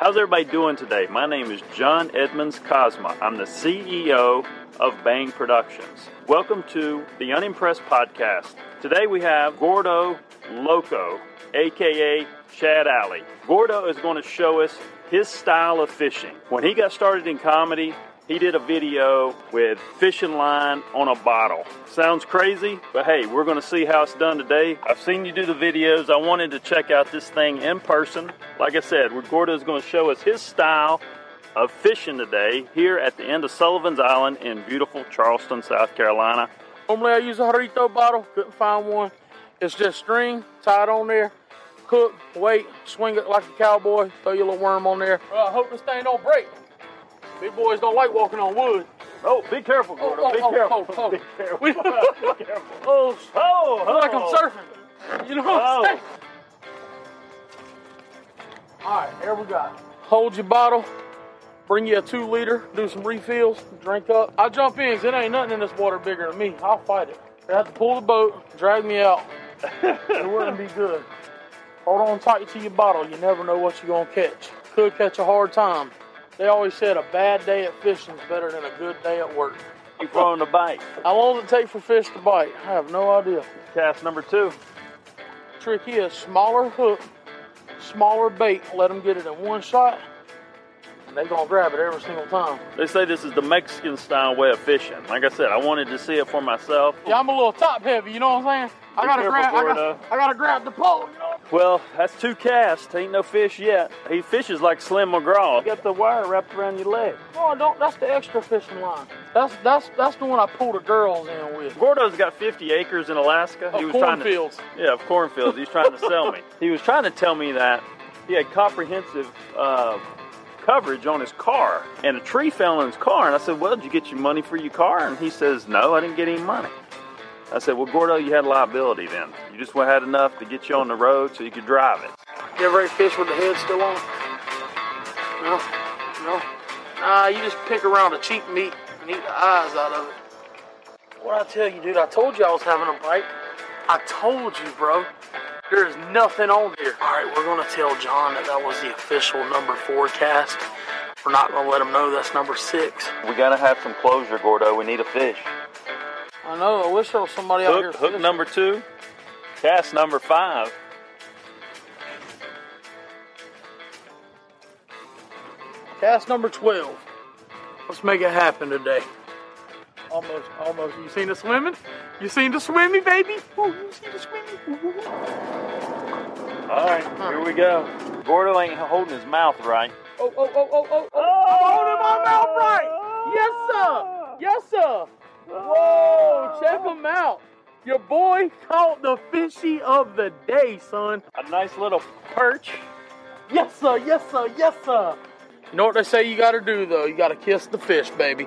How's everybody doing today? My name is John Edmonds Cosma. I'm the CEO of Bang Productions. Welcome to the Unimpressed Podcast. Today we have Gordo Loco, aka Chad Alley. Gordo is going to show us his style of fishing. When he got started in comedy, he did a video with fishing line on a bottle. Sounds crazy, but hey, we're to see how it's done today. I've seen you do the videos. I wanted to check out this thing in person. Like I said, Gordo is going to show us his style of fishing today here at the end of Sullivan's Island in beautiful Charleston, South Carolina. Normally I use a Jarrito bottle, couldn't find one. It's just string tied on there, hook, weight, swing it like a cowboy, throw your little worm on there. Uh, I hope this thing don't break. Big boys don't like walking on wood. Oh, be careful, oh, Gordo. Oh, be, oh, careful. oh, oh. be careful. We- be careful. Oh, Oh, I feel like I'm oh. surfing. You know what Oh. I'm saying? All right, here we go. Hold your bottle. Bring you a two liter. Do some refills. Drink up. I jump in 'cause it ain't nothing in this water bigger than me. I'll fight it. You have to pull the boat, drag me out. it wouldn't be good. Hold on tight to your bottle. You never know what you're gonna catch. Could catch a hard time. They always said a bad day at fishing is better than a good day at work. You throwing the bite. How long does it take for fish to bite? I have no idea. Cast number two. Trick is smaller hook, smaller bait. Let them get it in one shot, and they're gonna grab it every single time. They say this is the Mexican style way of fishing. Like I said, I wanted to see it for myself. Yeah, I'm a little top heavy. You know what I'm saying? I Be gotta grab. I gotta, I gotta grab the pole. You know? Well, that's two casts. Ain't no fish yet. He fishes like Slim McGraw. You got the wire wrapped around your leg. No, don't. That's the extra fishing line. That's that's that's the one I pull the girls in with. Gordo's got 50 acres in Alaska. Of trying to, cornfields. yeah, of cornfields. He was trying to sell me. He was trying to tell me that he had comprehensive uh, coverage on his car, and a tree fell in his car. And I said, "Well, did you get your money for your car?" And he says, "No, I didn't get any money." I said, "Well, Gordo, you had liability then. You just had enough to get you on the road so you could drive it." You ever ate fish with the head still on? No, no. Nah, you just pick around the cheap meat and eat the eyes out of it. What I tell you, dude? I told you I was having a bite. I told you, bro. There is nothing on here. All right, we're gonna tell John that that was the official number four cast. We're not gonna let him know that's number six. We gotta have some closure, Gordo. We need a fish. I know. I wish there was somebody out here. Hook, hook fishing. number two, cast number five. Cast number 12. Let's make it happen today. Almost, almost. You seen the swimming? You seen the swimming, baby? Ooh, you see the swimming? All right, here we go. Gordo ain't holding his mouth right. Oh, oh, oh, oh, oh, oh. oh I'm holding my mouth right. Yes, sir. Yes, sir. Whoa, check him out. Your boy caught the fishy of the day, son. A nice little perch. Yes, sir. Yes, sir. Yes, sir. You know what they say you gotta do, though? You gotta kiss the fish, baby.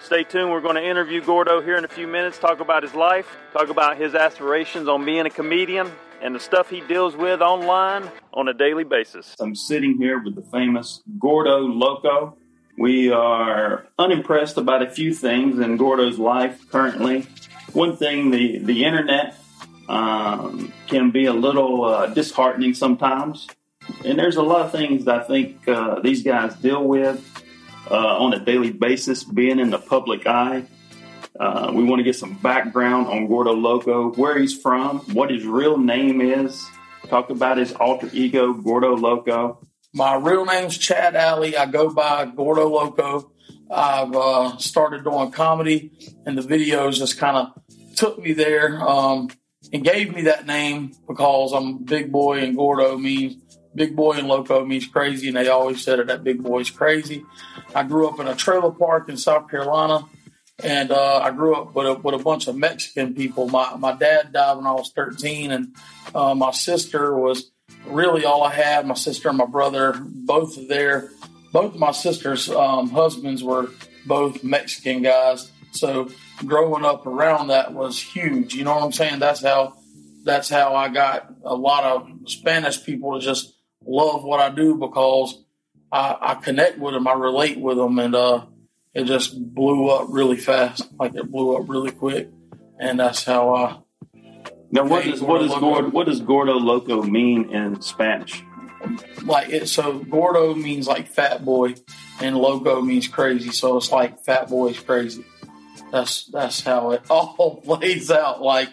Stay tuned. We're going to interview Gordo here in a few minutes, talk about his life, talk about his aspirations on being a comedian, and the stuff he deals with online on a daily basis. I'm sitting here with the famous Gordo Loco. We are unimpressed about a few things in Gordo's life currently. One thing, the, the internet um, can be a little uh, disheartening sometimes. And there's a lot of things that I think uh, these guys deal with on a daily basis, being in the public eye. Uh, we want to get some background on Gordo Loco, where he's from, what his real name is, talk about his alter ego, Gordo Loco. My real name's Chad Alley. I go by Gordo Loco. I've uh, started doing comedy, and the videos just kind of took me there um, and gave me that name because I'm big boy, and Gordo means big boy, and Loco means crazy, and they always said it that big boy's crazy. I grew up in a trailer park in South Carolina and uh, I grew up with a, with a bunch of Mexican people. My my dad died when I was 13, and uh, my sister was really all I had. My sister and my brother, both of their, both of my sister's um, husbands were both Mexican guys. So growing up around that was huge. You know what I'm saying? That's how that's how I got a lot of Spanish people to just love what I do because I, I connect with them, I relate with them, and uh, it just blew up really fast. Like it blew up really quick, and that's how I. Now, what does what does Gordo, what does Gordo Loco mean in Spanish? Like it, so Gordo means like fat boy, and Loco means crazy. So it's like fat boy's crazy. That's that's how it all plays out. Like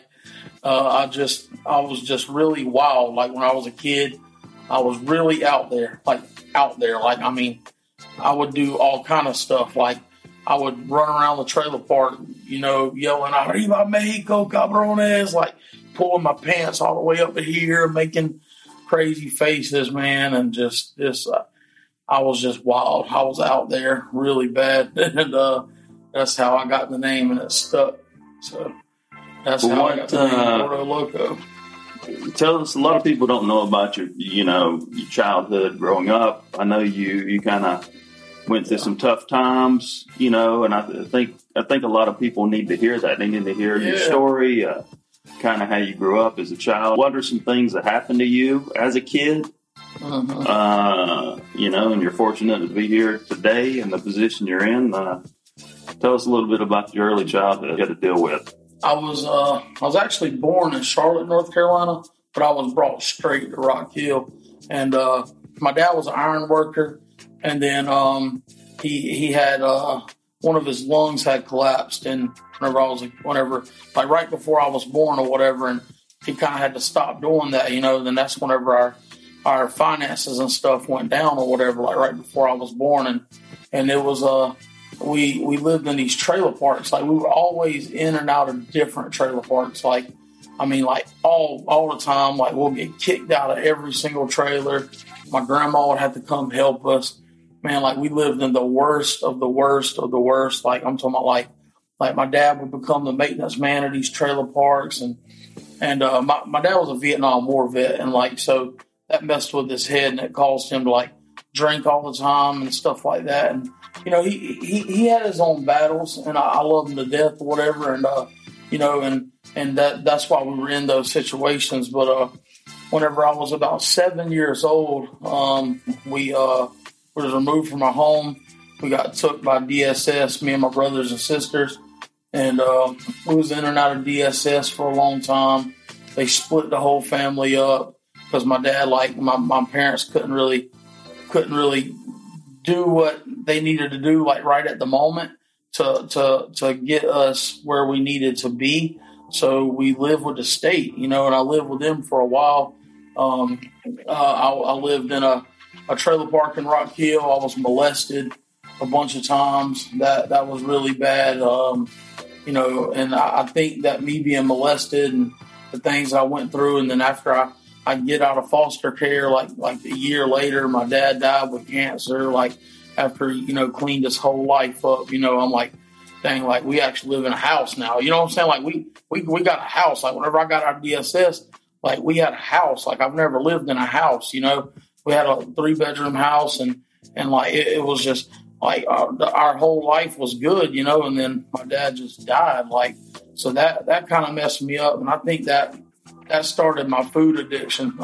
uh, I just I was just really wild. Like when I was a kid, I was really out there. Like out there. Like I mean, I would do all kind of stuff. Like I would run around the trailer park, you know, yelling "Arriba Mexico, cabrones!" Like pulling my pants all the way up to here, making crazy faces, man, and just just uh, I was just wild. I was out there really bad, and uh, that's how I got the name, and it stuck. So that's how I got the name uh, Gordo Loco. Tell us. A lot of people don't know about your, you know, your childhood growing up. I know you. You kind of went through some tough times, you know, and I think I think a lot of people need to hear that. They need to hear yeah. your story, uh, kind of how you grew up as a child. What are some things that happened to you as a kid? Uh-huh. Uh, you know, and you're fortunate to be here today in the position you're in. Uh, tell us a little bit about your early childhood you had to deal with. I was uh, I was actually born in Charlotte, North Carolina, but I was brought straight to Rock Hill, and uh, my dad was an iron worker. And then um, he he had uh, one of his lungs had collapsed, and whenever I was whenever like right before I was born or whatever, and he kind of had to stop doing that, you know. Then that's whenever our our finances and stuff went down or whatever, like right before I was born, and and it was uh we we lived in these trailer parks, like we were always in and out of different trailer parks, like. I mean, like all all the time. Like we'll get kicked out of every single trailer. My grandma would have to come help us man, like we lived in the worst of the worst of the worst. Like I'm talking about like like my dad would become the maintenance man at these trailer parks and and uh, my, my dad was a Vietnam War vet and like so that messed with his head and it caused him to like drink all the time and stuff like that and you know he he, he had his own battles and I, I love him to death or whatever and uh you know and and that that's why we were in those situations but uh whenever I was about seven years old um we uh was removed from our home. We got took by DSS, me and my brothers and sisters, and uh, we was in and out of DSS for a long time. They split the whole family up because my dad, like my, my parents, couldn't really couldn't really do what they needed to do like right at the moment to to to get us where we needed to be. So we live with the state, you know, and I lived with them for a while. Um, uh, I, I lived in a a trailer park in Rock Hill. I was molested a bunch of times. That that was really bad. Um, you know, and I, I, think that me being molested and the things I went through, and then after I, I get out of foster care, like like a year later, my dad died with cancer. Like after you know cleaned his whole life up, you know, I'm like, dang, like we actually live in a house now. You know what I'm saying? Like we we we got a house. Like whenever I got of DSS, like we had a house. Like I've never lived in a house. You know, we had a three bedroom house and and like it, it was just like uh, our, our whole life was good, you know. And then my dad just died, like so that that kind of messed me up, and I think that that started my food addiction.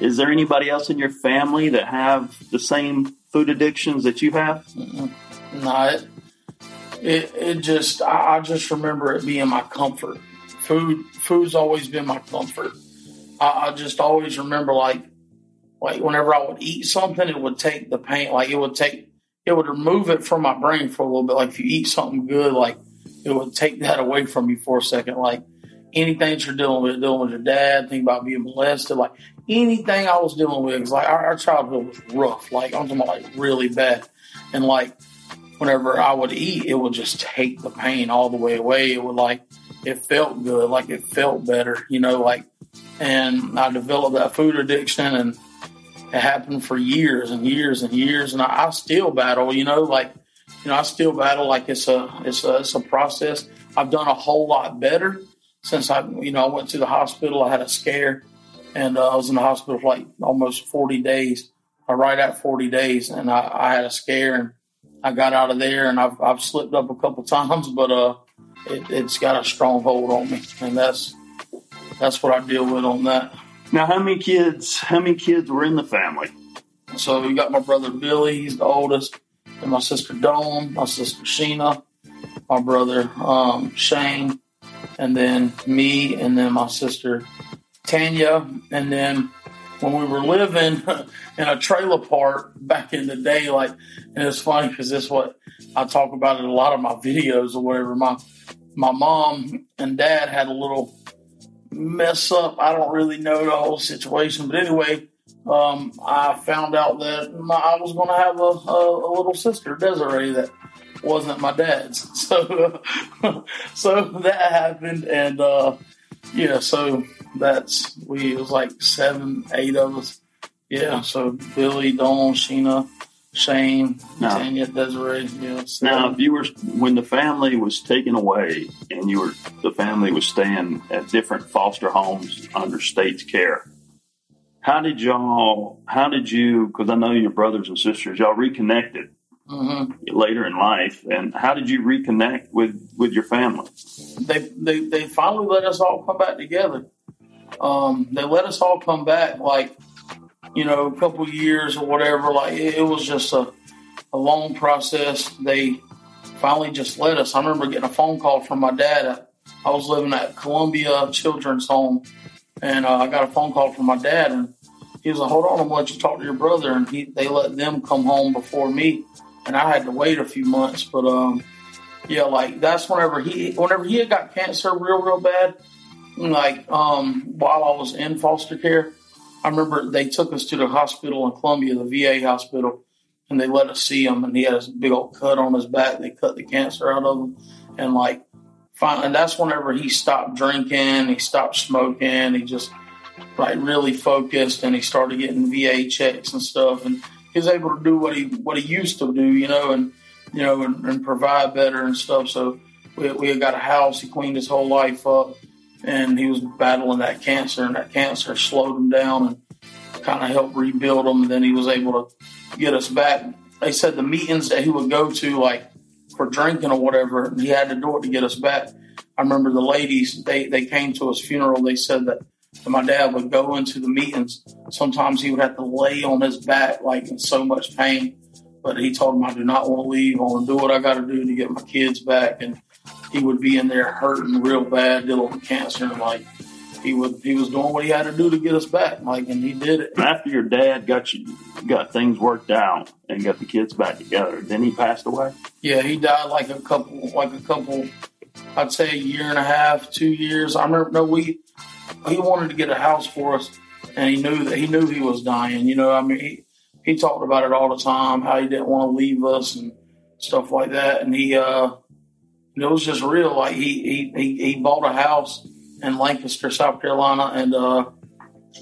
Is there anybody else in your family that have the same food addictions that you have? No, it, it, it just I, I just remember it being my comfort. Food food's always been my comfort. I, I just always remember like like whenever I would eat something, it would take the pain, like it would take it would remove it from my brain for a little bit. Like if you eat something good, like it would take that away from you for a second. Like anything that you're dealing with, dealing with your dad, think about being molested, like anything I was dealing with, like our, our, childhood was rough. Like I'm talking about like really bad. And like whenever I would eat, it would just take the pain all the way away. It would like it felt good, like it felt better, you know, like and I developed that food addiction and it happened for years and years and years and I, I still battle, you know, like you know, I still battle like it's a it's a it's a process. I've done a whole lot better since I you know I went to the hospital. I had a scare, and uh, I was in the hospital for like almost forty days, or right at forty days, and I, I had a scare, and I got out of there, and I've I've slipped up a couple times, but uh, it, it's got a strong hold on me, and that's that's what I deal with on that. Now, how many kids? How many kids were in the family? So you got my brother Billy. He's the oldest and my sister Dawn, my sister Sheena, my brother um, Shane, and then me, and then my sister Tanya. And then when we were living in a trailer park back in the day, like, and it's funny because this what I talk about in a lot of my videos or whatever. My my mom and dad had a little mess up. I don't really know the whole situation, but anyway, um, I found out that my, I was going to have a, a, a, little sister, Desiree, that wasn't my dad's. So, so that happened, and uh, yeah, so that's we. It was like seven, eight of us. Yeah, so Billy, Dawn, Sheena, Shane, now, Tanya, Desiree. Yeah. So. Now, if you were when the family was taken away, and you were the family was staying at different foster homes under state's care how did y'all? How did you? Because I know your brothers and sisters, y'all reconnected mm-hmm. later in life, and how did you reconnect with with your family? They they they finally let us all come back together. Um, they let us all come back, like you know, a couple years or whatever. Like it, it was just a a long process. They finally just let us. I remember getting a phone call from my dad. I was living at Columbia Children's Home and uh, I got a phone call from my dad, and he was like, "Hold on, gonna let you talk to your brother." And he, they let them come home before me, and I had to wait a few months. But um, yeah, like that's whenever he, whenever he had got cancer real, real bad. Like um, while I was in foster care, I remember they took us to the hospital in Columbia, the VA hospital, and they let us see him. And he had a big old cut on his back. They cut the cancer out of him, and like and that's whenever he stopped drinking, he stopped smoking, he just like really focused, and he started getting VA checks and stuff, and he was able to do what he what he used to do, you know, and you know, and, and provide better and stuff. So we we got a house. He cleaned his whole life up, and he was battling that cancer, and that cancer slowed him down and kind of helped rebuild him. And then he was able to get us back. They said the meetings that he would go to, like for drinking or whatever. He had to do it to get us back. I remember the ladies, they, they came to his funeral. They said that my dad would go into the meetings. Sometimes he would have to lay on his back, like in so much pain. But he told him, I do not want to leave. I want to do what I got to do to get my kids back. And he would be in there hurting real bad, dealing with cancer. And like, he would he was doing what he had to do to get us back, like, and he did it. After your dad got you got things worked out and got the kids back together, then he passed away. Yeah, he died like a couple, like a couple. I'd say a year and a half, two years. I remember. No, we he wanted to get a house for us, and he knew that he knew he was dying. You know, I mean, he he talked about it all the time, how he didn't want to leave us and stuff like that, and he uh, it was just real. Like he he he, bought a house in Lancaster, South Carolina, and uh,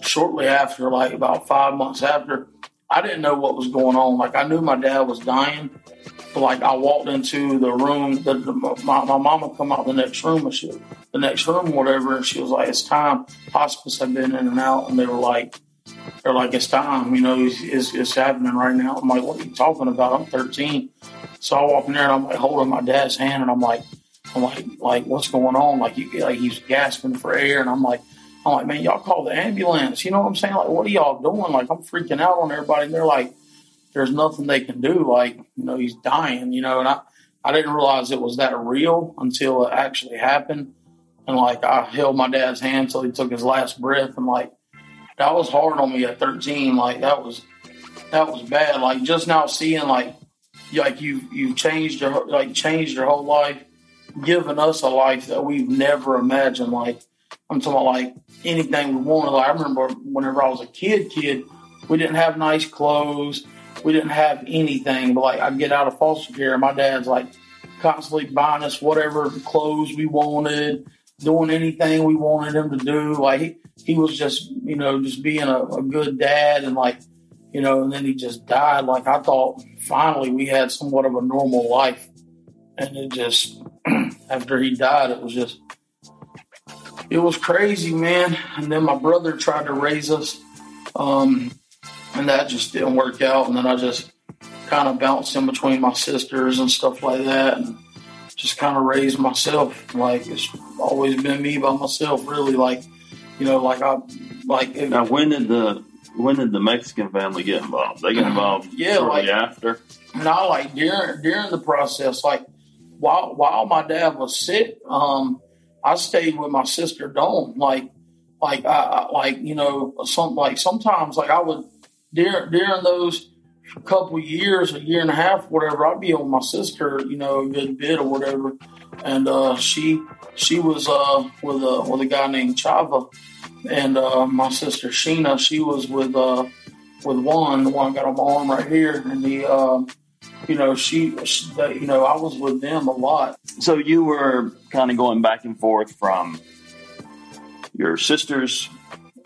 shortly after, like about five months after, I didn't know what was going on. Like I knew my dad was dying, like I walked into the room, the, the, my, my mama come out the next room and she, the next room, whatever, and she was like, "It's time." Hospice had been in and out, and they were like, they're like, it's time, you know, it's, it's, it's happening right now. I'm like, what are you talking about? I'm 13. So I walk in there and I'm like holding my dad's hand and I'm like, I'm like, like, what's going on? Like, like he's gasping for air, and I'm like, I'm like, man, y'all call the ambulance. You know what I'm saying? Like, what are y'all doing? Like, I'm freaking out on everybody. And they're like, there's nothing they can do. Like, you know, he's dying. You know, and I, I didn't realize it was that real until it actually happened. And like, I held my dad's hand until he took his last breath, and like, that was hard on me at 13. Like, that was, that was bad. Like, just now seeing like, like you, you changed your like changed your whole life given us a life that we've never imagined. Like I'm talking about like anything we wanted. Like I remember whenever I was a kid, kid, we didn't have nice clothes. We didn't have anything. But like I'd get out of foster care, my dad's like constantly buying us whatever clothes we wanted, doing anything we wanted him to do. Like he, he was just, you know, just being a, a good dad and like, you know, and then he just died. Like I thought finally we had somewhat of a normal life. And it just after he died, it was just, it was crazy, man. And then my brother tried to raise us, um, and that just didn't work out. And then I just kind of bounced in between my sisters and stuff like that, and just kind of raised myself. Like it's always been me by myself, really. Like you know, like I like. If, now, when did the when did the Mexican family get involved? They get involved yeah, shortly like, after. No, like during during the process, like while while my dad was sick, um, I stayed with my sister Dawn. Like, like I like you know some like sometimes like I would during during those couple years, a year and a half, whatever, I'd be on my sister, you know, a good bit or whatever. And uh, she she was uh, with a with a guy named Chava, and uh, my sister Sheena, she was with uh, with one, the one got on my arm right here, and the uh, you know, she, she, you know, I was with them a lot. So you were kind of going back and forth from your sister's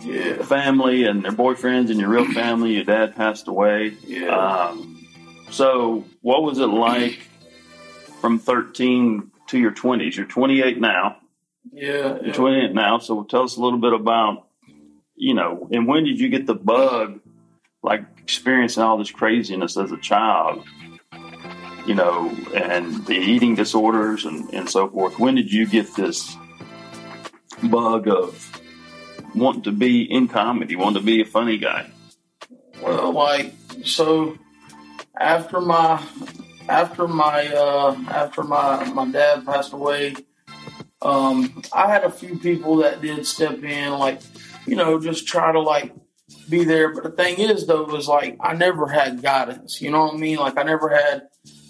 yeah. family and their boyfriends and your real family. Your dad passed away. Yeah. Um, so what was it like from 13 to your 20s? You're 28 now. Yeah. You're 28 now. So tell us a little bit about, you know, and when did you get the bug, like experiencing all this craziness as a child? you know, and the eating disorders and, and so forth. When did you get this bug of wanting to be in comedy, wanting to be a funny guy? Well, like so after my after my uh after my my dad passed away, um, I had a few people that did step in, like you know, just try to like be there. But the thing is, though, was like I never had guidance. You know what I mean? Like I never had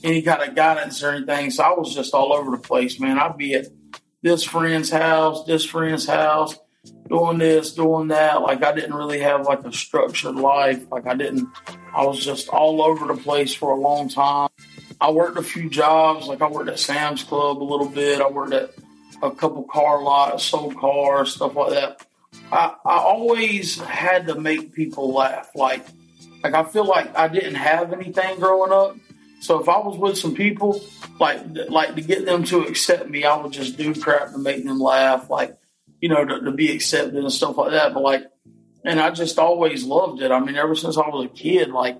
any kind of guidance or anything. So I was just all over the place, man. I'd be at this friend's house, this friend's house, doing this, doing that. Like I didn't really have like a structured life. Like I didn't, I was just all over the place for a long time. I worked a few jobs. Like I worked at Sam's Club a little bit. I worked at a couple car lots, sold cars, stuff like that. I, I always had to make people laugh. Like, like I feel like I didn't have anything growing up. So if I was with some people, like like to get them to accept me, I would just do crap to make them laugh, like you know, to, to be accepted and stuff like that. But like, and I just always loved it. I mean, ever since I was a kid, like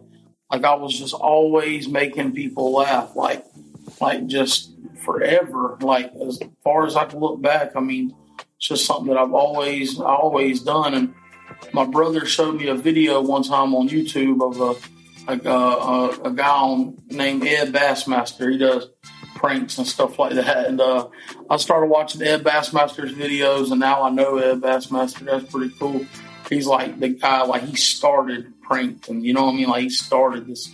like I was just always making people laugh, like like just forever. Like as far as I can look back, I mean, it's just something that I've always always done. And my brother showed me a video one time on YouTube of a a, uh, a, a guy named Ed Bassmaster. He does pranks and stuff like that. And uh, I started watching Ed Bassmaster's videos, and now I know Ed Bassmaster. That's pretty cool. He's like the guy, like he started pranking. you know what I mean? Like he started this.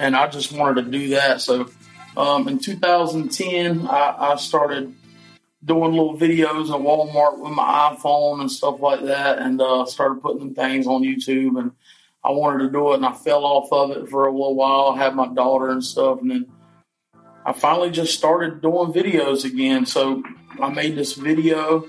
And I just wanted to do that. So um, in 2010, I, I started doing little videos at Walmart with my iPhone and stuff like that, and uh, started putting things on YouTube. And I wanted to do it and I fell off of it for a little while. I had my daughter and stuff, and then I finally just started doing videos again. So I made this video,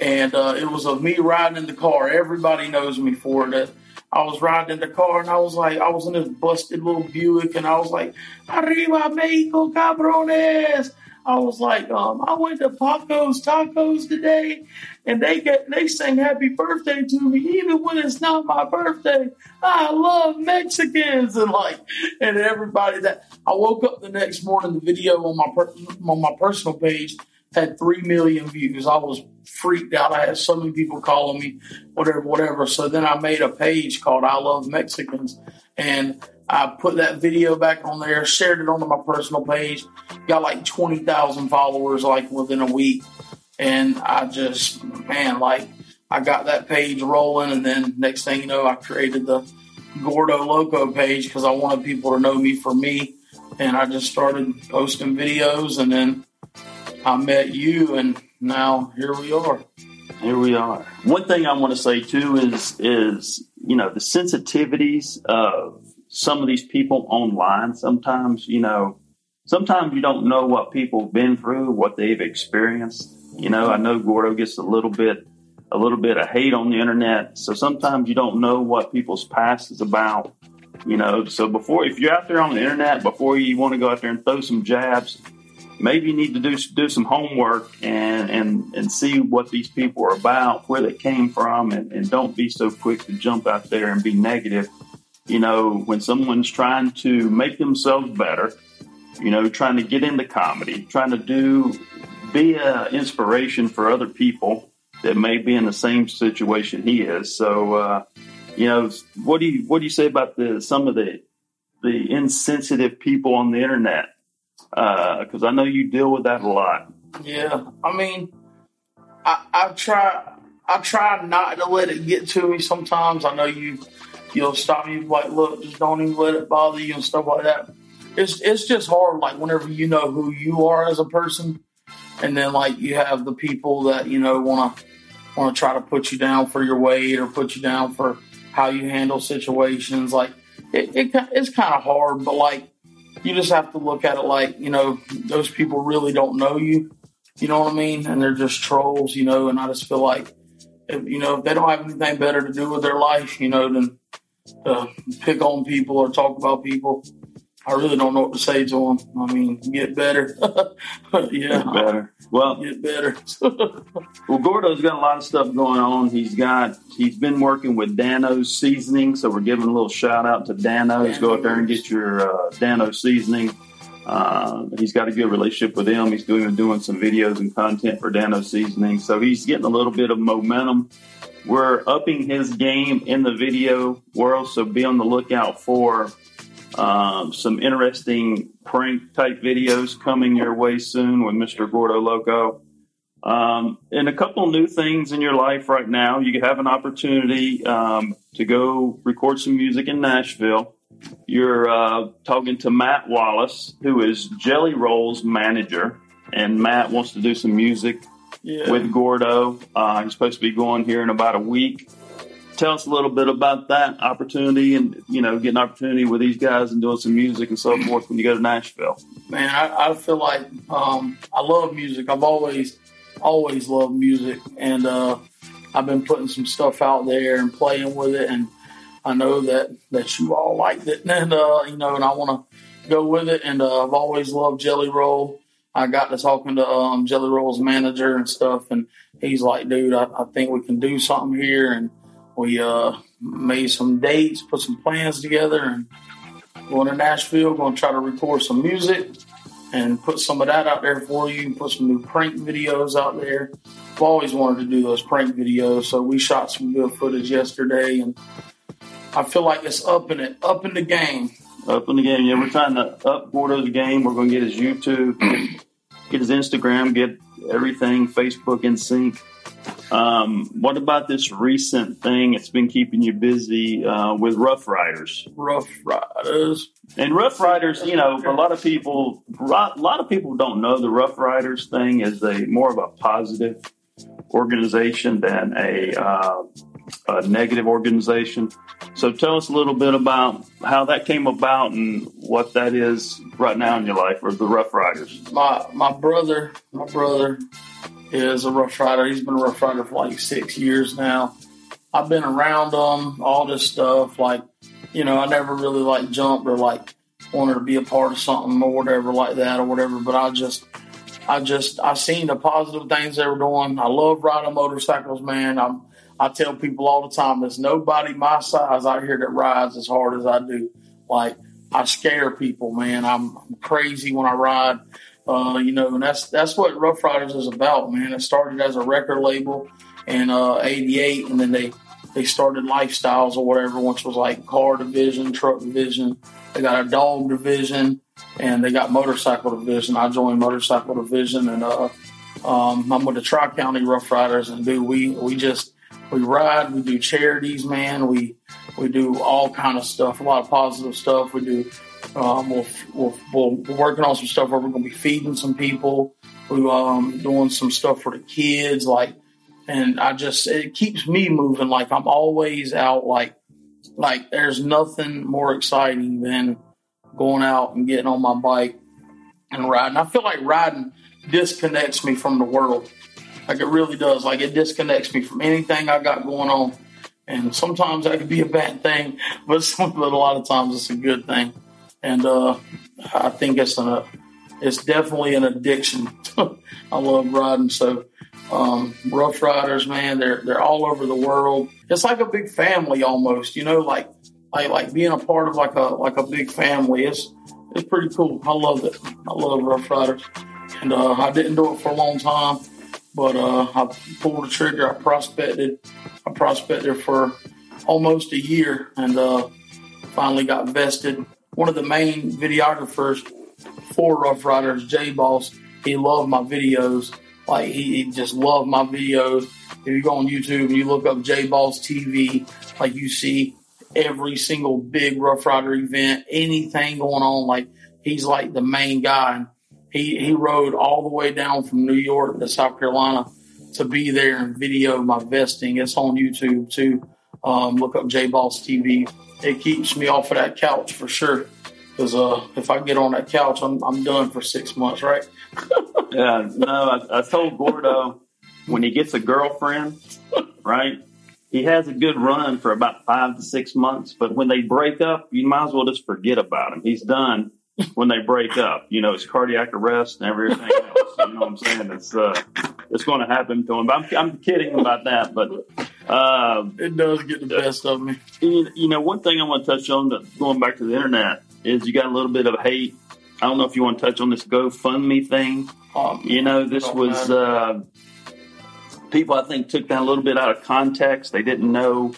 and uh, it was of me riding in the car. Everybody knows me for it. I was riding in the car, and I was like, I was in this busted little Buick, and I was like, "Arriba Mexico, cabrones! I was like, um, I went to Paco's Tacos today, and they get they sang Happy Birthday to me, even when it's not my birthday. I love Mexicans, and like, and everybody that I woke up the next morning, the video on my per, on my personal page had three million views. I was freaked out. I had so many people calling me, whatever, whatever. So then I made a page called I Love Mexicans, and I put that video back on there, shared it onto my personal page, got like 20,000 followers like within a week. And I just, man, like I got that page rolling. And then next thing you know, I created the Gordo Loco page because I wanted people to know me for me. And I just started posting videos and then I met you and now here we are. Here we are. One thing I want to say too is is you know the sensitivities of some of these people online. Sometimes you know, sometimes you don't know what people have been through, what they've experienced. You know, I know Gordo gets a little bit a little bit of hate on the internet, so sometimes you don't know what people's past is about. You know, so before if you're out there on the internet, before you want to go out there and throw some jabs, maybe you need to do do some homework and and and see what these people are about, where they came from, and, and don't be so quick to jump out there and be negative. You know, when someone's trying to make themselves better, you know, trying to get into comedy, trying to do be an inspiration for other people that may be in the same situation he is. So, uh, you know, what do you what do you say about the some of the the insensitive people on the internet? because uh, I know you deal with that a lot. Yeah, I mean, I, I try I try not to let it get to me. Sometimes I know you you'll stop me like, look, just don't even let it bother you and stuff like that. It's it's just hard. Like whenever you know who you are as a person, and then like you have the people that you know want to want to try to put you down for your weight or put you down for how you handle situations. Like it, it it's kind of hard, but like you just have to look at it like, you know, those people really don't know you. You know what I mean? And they're just trolls, you know, and I just feel like, if, you know, if they don't have anything better to do with their life, you know, than to pick on people or talk about people, I really don't know what to say to them. I mean, get better. yeah. Get better. Well, get better. well, Gordo's got a lot of stuff going on. He's got, he's been working with Dan-O's seasoning. So we're giving a little shout out to Dan-O's. Go out there and get your uh, Dan-O seasoning. Uh, he's got a good relationship with them. He's doing doing some videos and content for Dan-O seasoning. So he's getting a little bit of momentum. We're upping his game in the video world. So be on the lookout for um, some interesting prank type videos coming your way soon with Mr. Gordo Loco. Um, and a couple new things in your life right now. You have an opportunity um, to go record some music in Nashville. You're uh, talking to Matt Wallace, who is Jelly Roll's manager, and Matt wants to do some music yeah. with Gordo. Uh, he's supposed to be going here in about a week tell us a little bit about that opportunity and you know getting opportunity with these guys and doing some music and so forth when you go to Nashville. Man, I, I feel like um, I love music. I've always always loved music, and uh, I've been putting some stuff out there and playing with it, and I know that that you all liked it, and uh, you know, and I want to go with it. And uh, I've always loved Jelly Roll. I got to talking to um, Jelly Roll's manager and stuff, and he's like, "Dude, I, I think we can do something here." And we uh, made some dates, put some plans together, and going to Nashville. Going to try to record some music and put some of that out there for you. Put some new prank videos out there. I've always wanted to do those prank videos, so we shot some good footage yesterday, and I feel like it's up in it, up in the game. Up in the game, yeah. We're trying to up Gordo's game. We're going to get his YouTube, get his Instagram, get everything Facebook in sync. Um, what about this recent thing? It's been keeping you busy uh, with Rough Riders. Rough Riders. And Rough Riders, you know, a lot of people, a lot of people don't know the Rough Riders thing is a more of a positive organization than a, uh, a negative organization. So tell us a little bit about how that came about and what that is right now in your life, or the Rough Riders. My my brother, my brother is a Rough Rider. He's been a Rough Rider for like six years now. I've been around him, all this stuff. Like, you know, I never really like jumped or like wanted to be a part of something or whatever like that or whatever. But I just, I just I seen the positive things they were doing. I love riding motorcycles, man. I'm I tell people all the time, there's nobody my size out here that rides as hard as I do. Like I scare people, man. I'm, I'm crazy when I ride. Uh, you know, and that's that's what Rough Riders is about, man. It started as a record label in uh, '88, and then they they started Lifestyles or whatever, which was like car division, truck division. They got a dog division, and they got motorcycle division. I joined motorcycle division, and uh, um, I'm with the Tri County Rough Riders, and do we we just we ride, we do charities, man. We we do all kind of stuff, a lot of positive stuff. We do. Um, we'll, we'll, we'll, we're working on some stuff where we're going to be feeding some people. We're um, doing some stuff for the kids, like, and I just it keeps me moving. Like I'm always out. Like, like there's nothing more exciting than going out and getting on my bike and riding. I feel like riding disconnects me from the world. Like it really does. Like it disconnects me from anything I got going on. And sometimes that could be a bad thing, but, some, but a lot of times it's a good thing. And uh, I think it's a, it's definitely an addiction. I love riding. So um, Rough Riders, man, they're they're all over the world. It's like a big family almost, you know, like like like being a part of like a like a big family. It's it's pretty cool. I love it. I love Rough Riders, and uh, I didn't do it for a long time, but uh, I pulled the trigger. I prospected. I prospected for almost a year, and uh, finally got vested. One of the main videographers for Rough Riders, J Boss, he loved my videos. Like he, he just loved my videos. If you go on YouTube and you look up J Boss TV, like you see every single big Rough Rider event, anything going on. Like he's like the main guy. He he rode all the way down from New York to South Carolina to be there and video my vesting. It's on YouTube too. Um, look up J Boss TV. It keeps me off of that couch for sure. Because uh, if I get on that couch, I'm I'm done for six months, right? yeah, no, I, I told Gordo when he gets a girlfriend, right? he has a good run for about five to six months, but when they break up, you might as well just forget about him. He's done when they break up. You know, it's cardiac arrest and everything else. You know what I'm saying? It's uh, it's going to happen to him. But I'm, I'm kidding about that, but uh, it does get the best of me. You, you know, one thing I want to touch on, going back to the internet, is you got a little bit of hate. I don't know if you want to touch on this GoFundMe thing. Um, you know, this was. Uh, people I think took that a little bit out of context. They didn't know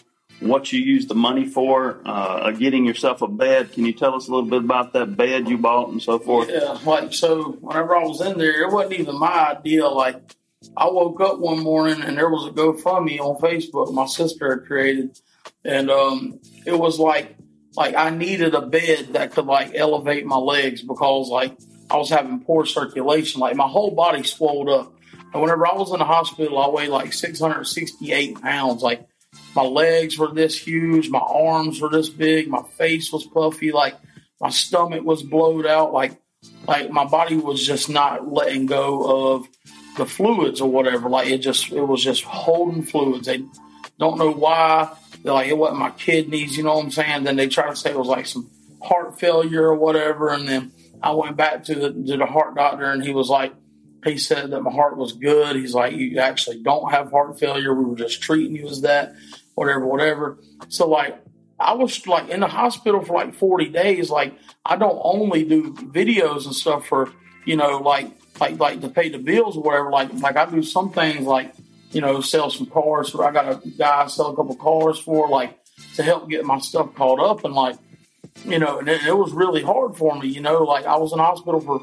what you used the money for, uh, getting yourself a bed. Can you tell us a little bit about that bed you bought and so forth? Yeah, like so. Whenever I was in there, it wasn't even my idea. Like I woke up one morning and there was a GoFundMe on Facebook my sister had created, and um, it was like like I needed a bed that could like elevate my legs because like I was having poor circulation. Like my whole body swelled up. And whenever I was in the hospital, I weighed like 668 pounds. Like my legs were this huge, my arms were this big, my face was puffy, like my stomach was blowed out, like like my body was just not letting go of the fluids or whatever. Like it just it was just holding fluids. They don't know why. They're like it wasn't my kidneys, you know what I'm saying? Then they try to say it was like some heart failure or whatever. And then I went back to the to the heart doctor and he was like, he said that my heart was good. He's like, you actually don't have heart failure. We were just treating you as that, whatever, whatever. So like, I was like in the hospital for like 40 days. Like, I don't only do videos and stuff for, you know, like, like, like to pay the bills or whatever. Like, like I do some things like, you know, sell some cars. I got a guy I sell a couple cars for, like, to help get my stuff caught up. And like, you know, and it, it was really hard for me, you know, like I was in hospital for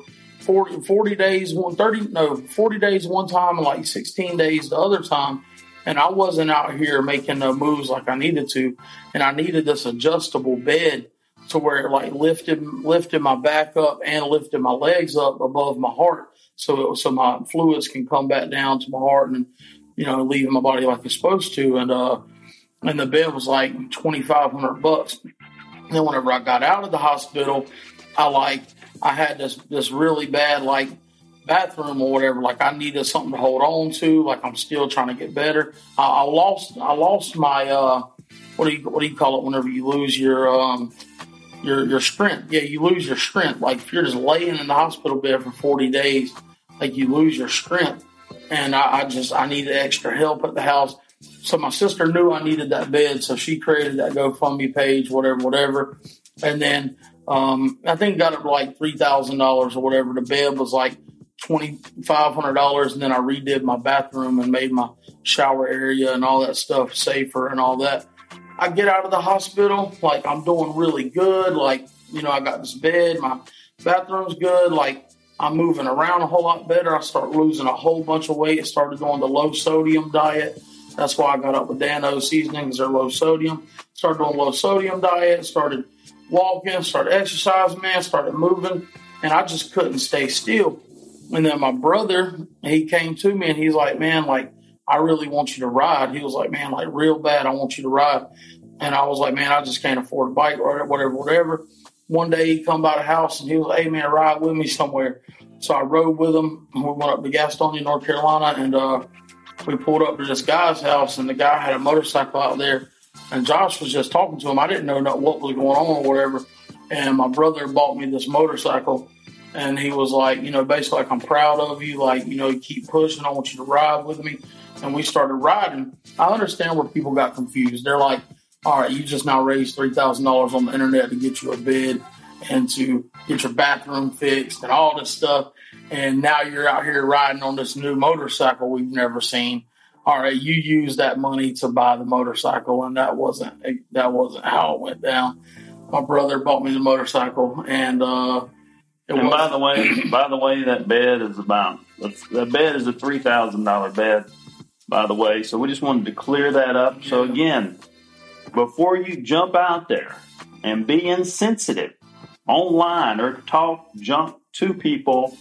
40, 40 days, one thirty no, 40 days one time and like 16 days the other time. And I wasn't out here making no moves like I needed to. And I needed this adjustable bed to where it like lifted, lifted my back up and lifted my legs up above my heart. So, so my fluids can come back down to my heart and, you know, leave my body like it's supposed to. And, uh, and the bed was like 2,500 bucks. And then whenever I got out of the hospital, I like I had this this really bad like bathroom or whatever. Like I needed something to hold on to. Like I'm still trying to get better. I, I lost I lost my uh, what do you what do you call it whenever you lose your um, your your strength? Yeah, you lose your strength. Like if you're just laying in the hospital bed for 40 days, like you lose your strength. And I, I just I needed extra help at the house. So my sister knew I needed that bed, so she created that GoFundMe page, whatever, whatever. And then um, I think got it like three thousand dollars or whatever. The bed was like twenty five hundred dollars, and then I redid my bathroom and made my shower area and all that stuff safer and all that. I get out of the hospital like I'm doing really good. Like you know, I got this bed, my bathroom's good. Like I'm moving around a whole lot better. I start losing a whole bunch of weight. I started doing the low sodium diet. That's why I got up with Dan-O seasoning because they're low sodium. Started doing low sodium diet. Started walking. Started exercising. Man, started moving, and I just couldn't stay still. And then my brother, he came to me and he's like, "Man, like I really want you to ride." He was like, "Man, like real bad, I want you to ride." And I was like, "Man, I just can't afford a bike or whatever, whatever." one day he come by the house and he was, hey man, ride with me somewhere. So I rode with him and we went up to Gastonia, North Carolina, and uh, we pulled up to this guy's house and the guy had a motorcycle out there. And Josh was just talking to him. I didn't know what was going on or whatever. And my brother bought me this motorcycle and he was like, you know, basically like, I'm proud of you. Like, you know, you keep pushing. I want you to ride with me. And we started riding. I understand where people got confused. They're like, all right, you just now raised three thousand dollars on the internet to get you a bed and to get your bathroom fixed and all this stuff, and now you're out here riding on this new motorcycle we've never seen. All right, you used that money to buy the motorcycle, and that wasn't that wasn't how it went down. My brother bought me the motorcycle, and uh, and was, by the way, by the way, that bed is about that bed is a three thousand dollar bed. By the way, so we just wanted to clear that up. So again, before you jump out there and be insensitive online or talk junk to people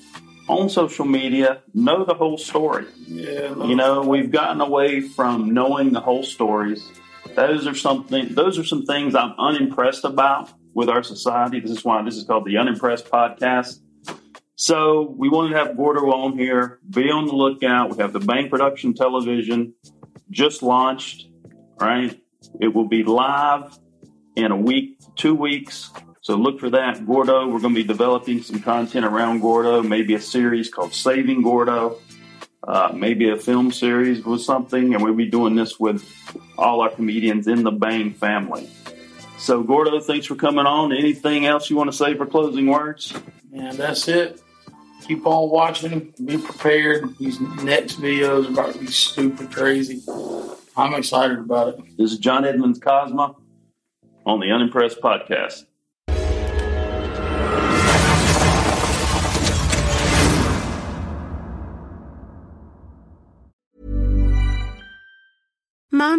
on social media, know the whole story. Yeah, you know, we've gotten away from knowing the whole stories. Those are something those are some things I'm unimpressed about with our society. This is why this is called the Unimpressed Podcast. So we wanted to have Gordo on here. Be on the lookout. We have the Bang Production Television just launched, right? It will be live in a week, two weeks. So look for that. Gordo, we're going to be developing some content around Gordo, maybe a series called Saving Gordo, uh, maybe a film series with something. And we'll be doing this with all our comedians in the Bang family. So, Gordo, thanks for coming on. Anything else you want to say for closing words? Man, that's it. Keep on watching. Be prepared. These next videos are about to be stupid crazy. I'm excited about it. This is John Edmonds Cosma on the Unimpressed Podcast. Mom